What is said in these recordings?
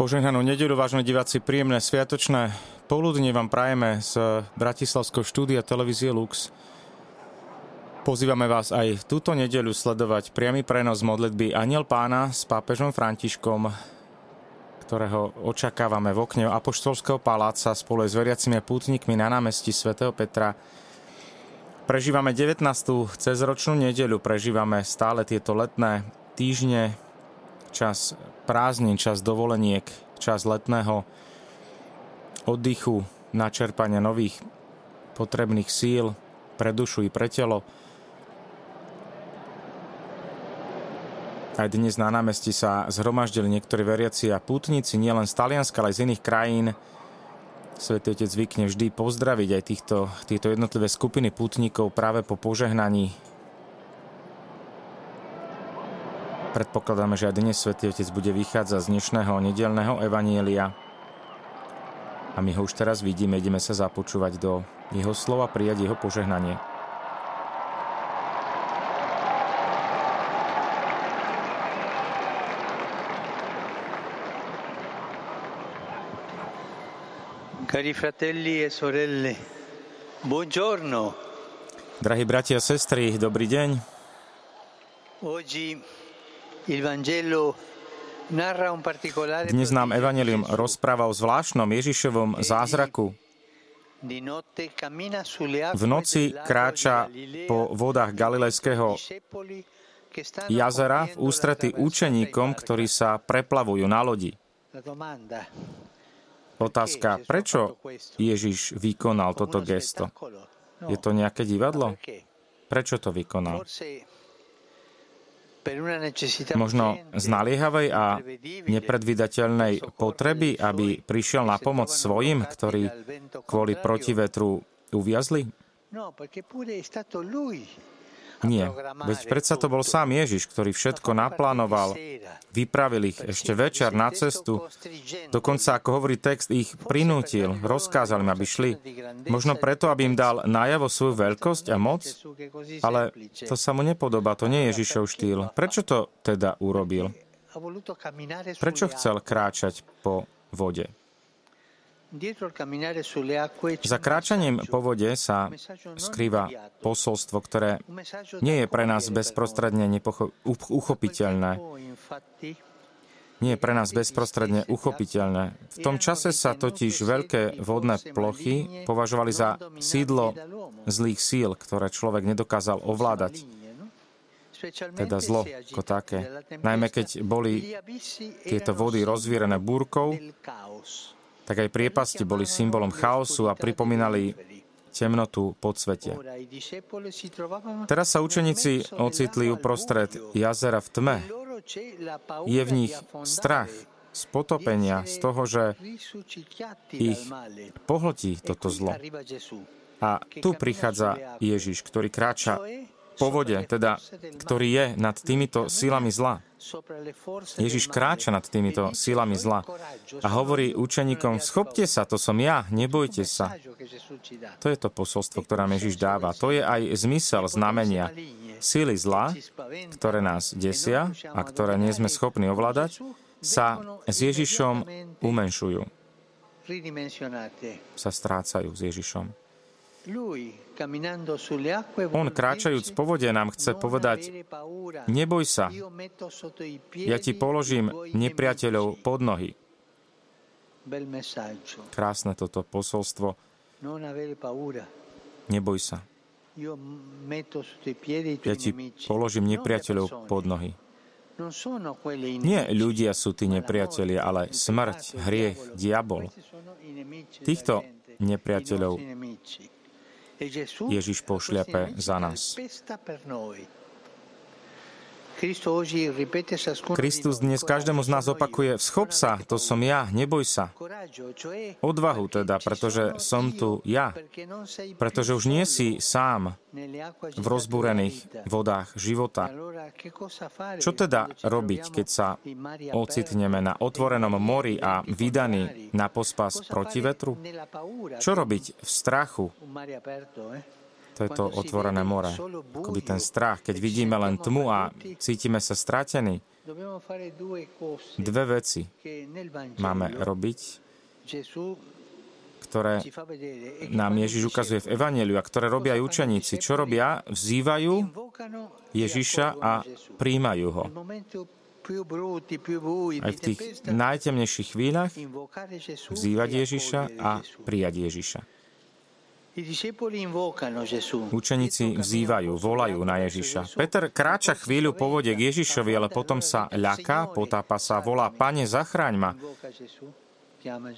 Požehnanú nedelu, vážne diváci, príjemné sviatočné poludne vám prajeme z Bratislavského štúdia televízie Lux. Pozývame vás aj túto nedeľu sledovať priamy prenos modlitby Aniel pána s pápežom Františkom, ktorého očakávame v okne Apoštolského paláca spolu s veriacimi pútnikmi na námestí svätého Petra. Prežívame 19. cezročnú nedeľu, prežívame stále tieto letné týždne, čas prázdnin, čas dovoleniek, čas letného oddychu, načerpania nových potrebných síl pre dušu i pre telo. Aj dnes na námestí sa zhromaždili niektorí veriaci a pútnici nielen z Talianska, ale aj z iných krajín. Svetý Otec zvykne vždy pozdraviť aj týchto, tieto jednotlivé skupiny pútnikov práve po požehnaní Predpokladáme, že aj dnes Svetý Otec bude vychádzať z dnešného nedelného evanielia. A my ho už teraz vidíme, ideme sa započúvať do jeho slova, prijať jeho požehnanie. Cari fratelli e sorelle, buongiorno. Drahí bratia a sestry, dobrý deň. Oggi dnes nám Evangelium rozpráva o zvláštnom Ježišovom zázraku. V noci kráča po vodách Galilejského jazera v ústrety učeníkom, ktorí sa preplavujú na lodi. Otázka, prečo Ježiš vykonal toto gesto? Je to nejaké divadlo? Prečo to vykonal? Možno z naliehavej a nepredvydateľnej potreby, aby prišiel na pomoc svojim, ktorí kvôli protivetru uviazli? Nie, veď predsa to bol sám Ježiš, ktorý všetko naplánoval, vypravil ich ešte večer na cestu, dokonca, ako hovorí text, ich prinútil, rozkázal im, aby šli. Možno preto, aby im dal najavo svoju veľkosť a moc, ale to sa mu nepodobá, to nie je Ježišov štýl. Prečo to teda urobil? Prečo chcel kráčať po vode? Za kráčaním po vode sa skrýva posolstvo, ktoré nie je pre nás bezprostredne nepocho- uchopiteľné. Nie je pre nás bezprostredne uchopiteľné. V tom čase sa totiž veľké vodné plochy považovali za sídlo zlých síl, ktoré človek nedokázal ovládať teda zlo ako také. Najmä keď boli tieto vody rozvírené búrkou, tak aj priepasti boli symbolom chaosu a pripomínali temnotu pod svete. Teraz sa učeníci ocitli uprostred jazera v tme. Je v nich strach z potopenia, z toho, že ich pohltí toto zlo. A tu prichádza Ježiš, ktorý kráča po vode, teda ktorý je nad týmito sílami zla. Ježiš kráča nad týmito sílami zla a hovorí učeníkom, schopte sa, to som ja, nebojte sa. To je to posolstvo, ktoré Ježiš dáva. To je aj zmysel znamenia. Síly zla, ktoré nás desia a ktoré nie sme schopní ovládať, sa s Ježišom umenšujú. Sa strácajú s Ježišom. On kráčajúc po vode nám chce povedať, neboj sa, ja ti položím nepriateľov pod nohy. Krásne toto posolstvo. Neboj sa. Ja ti položím nepriateľov pod nohy. Nie ľudia sú tí nepriatelia, ale smrť, hriech, diabol. Týchto nepriateľov Ježiš pošľape za nás. Kristus dnes každému z nás opakuje, vschop sa, to som ja, neboj sa. Odvahu teda, pretože som tu ja. Pretože už nie si sám v rozbúrených vodách života. Čo teda robiť, keď sa ocitneme na otvorenom mori a vydaní na pospas proti vetru? Čo robiť v strachu? To je to otvorené more. Akoby ten strach, keď vidíme len tmu a cítime sa stratení. Dve veci máme robiť, ktoré nám Ježiš ukazuje v Evangeliu a ktoré robia aj učeníci. Čo robia? Vzývajú Ježiša a príjmajú ho. Aj v tých najtemnejších chvíľach vzývať Ježiša a prijať Ježiša. Učeníci vzývajú, volajú na Ježiša. Peter kráča chvíľu po vode k Ježišovi, ale potom sa ľaká, potápa sa, volá, Pane, zachráň ma.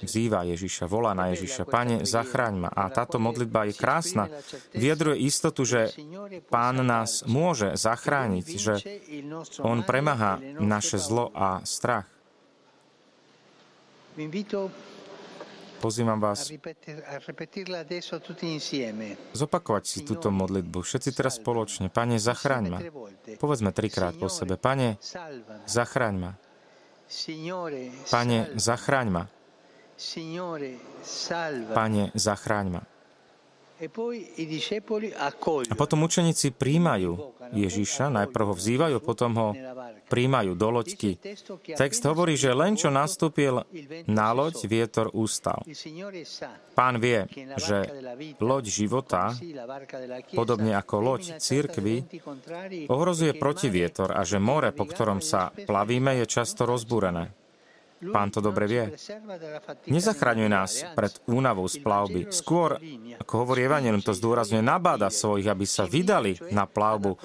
Vzýva Ježiša, volá na Ježiša, Pane, zachráň ma. A táto modlitba je krásna. Vyjadruje istotu, že Pán nás môže zachrániť, že On premaha naše zlo a strach. Pozývam vás zopakovať si túto modlitbu. Všetci teraz spoločne. Pane, zachráň ma. Povedzme trikrát po sebe. Pane, zachráň ma. Pane, zachráň ma. Pane, zachráň ma. E a potom učeníci príjmajú Ježiša, najprv ho vzývajú, potom ho príjmajú do loďky. Text hovorí, že len čo nastúpil na loď, vietor ústal. Pán vie, že loď života, podobne ako loď církvy, ohrozuje protivietor a že more, po ktorom sa plavíme, je často rozbúrené. Pán to dobre vie. Nezachraňuje nás pred únavou z plavby. Skôr, ako hovorí Evangelium, to zdôrazňuje, nabáda svojich, aby sa vydali na plavbu.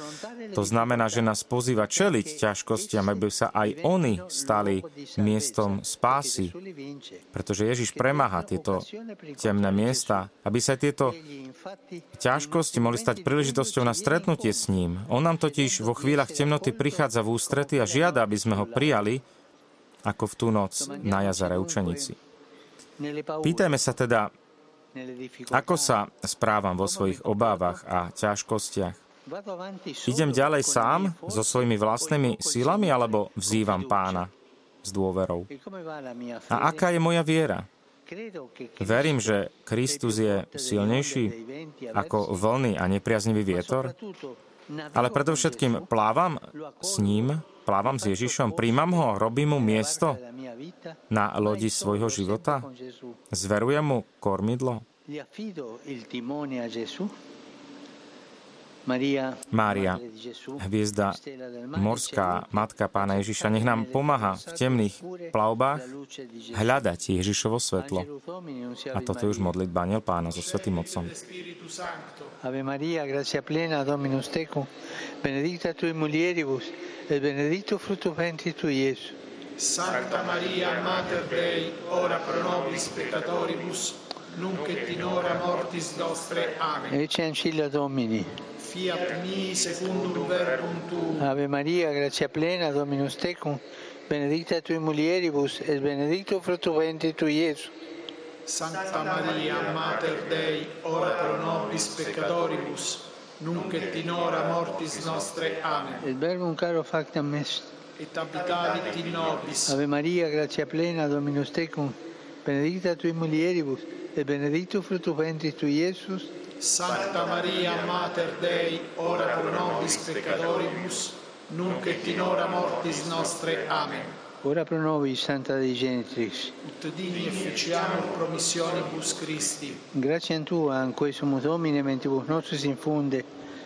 To znamená, že nás pozýva čeliť ťažkostiam, aby sa aj oni stali miestom spásy. Pretože Ježiš premáha tieto temné miesta, aby sa tieto ťažkosti mohli stať príležitosťou na stretnutie s ním. On nám totiž vo chvíľach temnoty prichádza v ústrety a žiada, aby sme ho prijali, ako v tú noc na jazere učeníci. Pýtajme sa teda, ako sa správam vo svojich obávach a ťažkostiach. Idem ďalej sám so svojimi vlastnými silami alebo vzývam pána s dôverou? A aká je moja viera? Verím, že Kristus je silnejší ako vlny a nepriaznivý vietor, ale predovšetkým plávam s ním plávam s Ježišom, príjmam ho, robím mu miesto na lodi svojho života, zverujem mu kormidlo. Mária, hviezda morská matka pána Ježiša, nech nám pomáha v temných plavbách hľadať Ježišovo svetlo. A toto je už modlitba aniel pána so svetým Otcom. Ave Maria, gracia plena, Dominus tecum, benedicta tui mulieribus, e benedetto frutto ventris tu, Gesù. Santa Maria, Mater Dei, ora pro nobis peccatoribus, nunc et in hora mortis nostre. Amen. Ecce ancilla Domini. Fiat mi secundum verbum tu. Ave Maria, grazia plena, Dominus tecum, benedicta tui mulieribus, et benedicto frutto ventris tu, Gesù. Santa Maria, Mater Dei, ora pro nobis peccatoribus, nunc et in hora mortis nostre. Amen. Et verbum caro factam est. Et abitavit in nobis. Ave Maria, gratia plena, Dominus tecum, benedicta tui mulieribus, et benedictus fructus ventris tui, Iesus. Sancta Maria, Mater Dei, ora pro nobis peccatoribus, nunc et in hora mortis nostre. Amen. Ora pro nobis, Santa Dei Genitrix. Ut digni efficiamur promissionibus Christi. Grazie a Tua, anque sumus Domine, mentibus nostris infunde,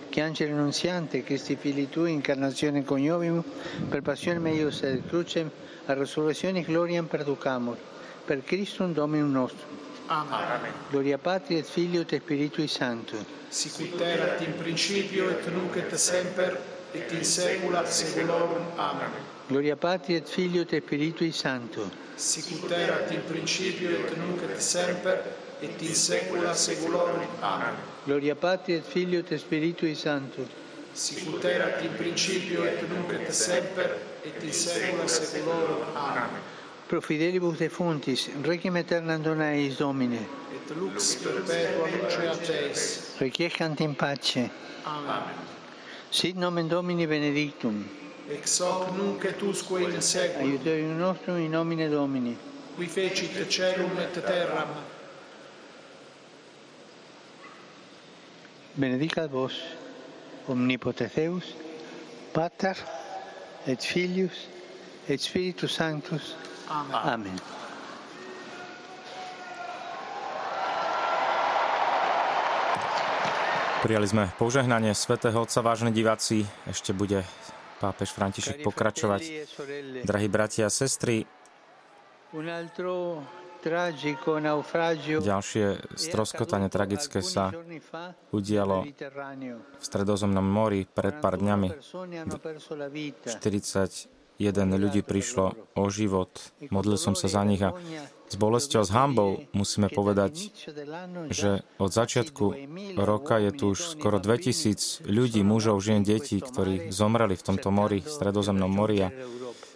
che angelo annunziante, Christi fili Tui, incarnazione coniovimus, per passione meius et crucem, a resurrezione gloriam perducamur. Per Christum Dominum nostrum. Amen. Gloria Patri et Filio et Spiritui Sancto. Sicut erat in principio et nunc et semper et in saecula saeculorum. Amen. Gloria Patri et Filio et Spiritui Sancto. Sicut erat in principio et nunc et semper et in saecula saeculorum. Amen. Gloria Patri et Filio et Spiritui Sancto. Sicut erat in principio et nunc et semper et in saecula saeculorum. Amen. pro fidelibus defuntis, requiem aeternam dona eis Domine. Et lux perpetua luce a teis. Requiescant in pace. Amen. Sit nomen Domini benedictum. Ex hoc nunc et usque in seculum. Aiuterium nostrum in nomine Domini. Qui fecit celum et terram. Benedicat vos, omnipotens Deus, Pater et Filius et Spiritus Sanctus. Amen. Amen. Prijali sme požehnanie svätého Otca, vážni diváci. Ešte bude pápež František pokračovať. Drahí bratia a sestry, ďalšie stroskotanie tragické sa udialo v Stredozemnom mori pred pár dňami. 40 jeden ľudí prišlo o život. Modlil som sa za nich a s bolesťou a s hambou musíme povedať, že od začiatku roka je tu už skoro 2000 ľudí, mužov, žien, detí, ktorí zomreli v tomto mori, stredozemnom mori a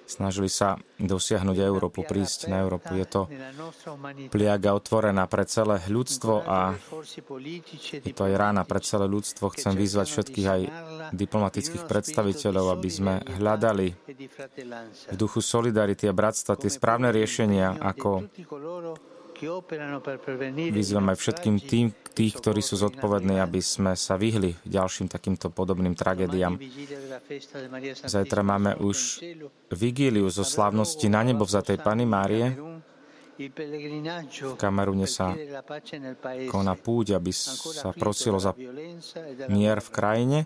snažili sa dosiahnuť Európu, prísť na Európu. Je to pliaga otvorená pre celé ľudstvo a je to aj rána pre celé ľudstvo. Chcem vyzvať všetkých aj diplomatických predstaviteľov, aby sme hľadali v duchu solidarity a bratstva tie správne riešenia, ako vyzvem aj všetkým tým, tých, ktorí sú zodpovední, aby sme sa vyhli ďalším takýmto podobným tragédiám. Zajtra máme už vigíliu zo slávnosti na nebo vzatej Pany Márie. V Kamerune sa koná púť, aby sa prosilo za mier v krajine,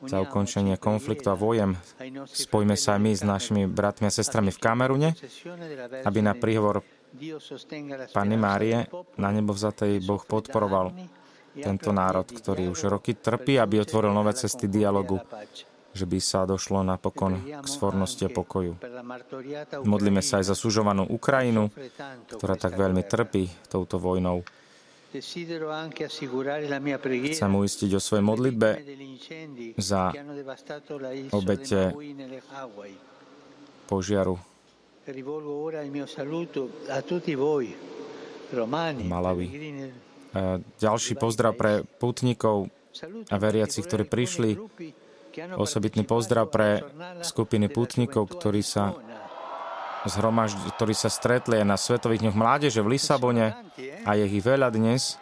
za ukončenie konfliktu a vojem. Spojme sa aj my s našimi bratmi a sestrami v Kamerune, aby na príhovor Panny Márie na nebo vzatej Boh podporoval tento národ, ktorý už roky trpí, aby otvoril nové cesty dialogu, že by sa došlo napokon k svornosti a pokoju. Modlíme sa aj za sužovanú Ukrajinu, ktorá tak veľmi trpí touto vojnou. Chcem uistiť o svojej modlitbe za obete požiaru Malawi. Ďalší pozdrav pre putníkov a veriacich, ktorí prišli. Osobitný pozdrav pre skupiny putníkov, ktorí sa zhromažd- ktorí sa stretli aj na Svetových dňoch mládeže v Lisabone a je ich veľa dnes.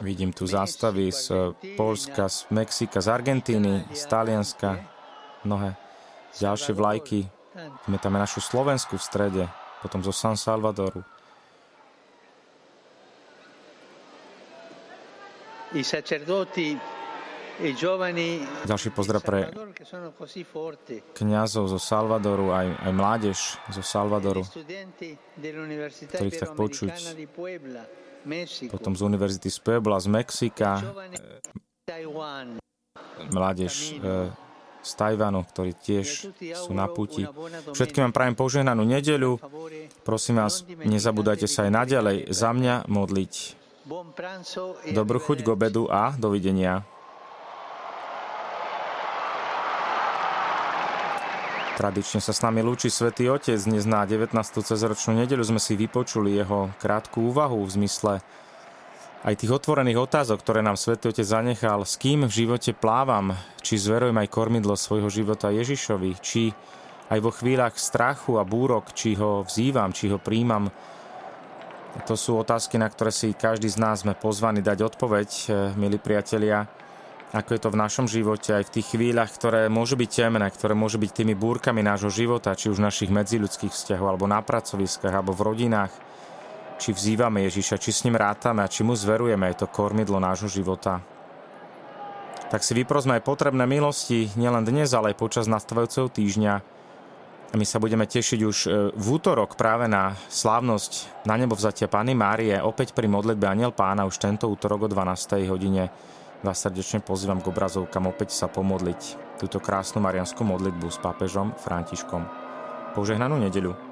Vidím tu zástavy z Polska, z Mexika, z Argentíny, z Talianska, mnohé ďalšie vlajky. Máme tam našu Slovensku v strede, potom zo San Salvadoru. Ďalší pozdrav pre kňazov zo Salvadoru, aj, aj mládež zo Salvadoru, ktorých tak počuť. Potom z Univerzity z Puebla, z Mexika, Taiwan. mládež e, z Tajvanu, ktorí tiež sú na puti. Všetkým vám prajem požehnanú nedeľu. Prosím vás, nezabúdajte sa aj naďalej za mňa modliť. E Dobrú chuť k obedu a dovidenia. Tradične sa s nami lúči Svetý Otec. Dnes na 19. cezročnú nedeľu sme si vypočuli jeho krátku úvahu v zmysle aj tých otvorených otázok, ktoré nám Svetý Otec zanechal. S kým v živote plávam? Či zverujem aj kormidlo svojho života Ježišovi? Či aj vo chvíľach strachu a búrok, či ho vzývam, či ho príjmam? To sú otázky, na ktoré si každý z nás sme pozvaní dať odpoveď, milí priatelia. Ako je to v našom živote, aj v tých chvíľach, ktoré môžu byť temné, ktoré môžu byť tými búrkami nášho života, či už našich medziľudských vzťahov, alebo na pracoviskách, alebo v rodinách, či vzývame Ježiša, či s ním rátame a či mu zverujeme, je to kormidlo nášho života. Tak si vyprosme aj potrebné milosti, nielen dnes, ale aj počas nastávajúceho týždňa, a my sa budeme tešiť už e, v útorok práve na slávnosť na nebo vzatia Pany Márie, opäť pri modlitbe Aniel Pána už tento útorok o 12. hodine. Vás srdečne pozývam k obrazovkám opäť sa pomodliť túto krásnu marianskú modlitbu s pápežom Františkom. Požehnanú nedeľu.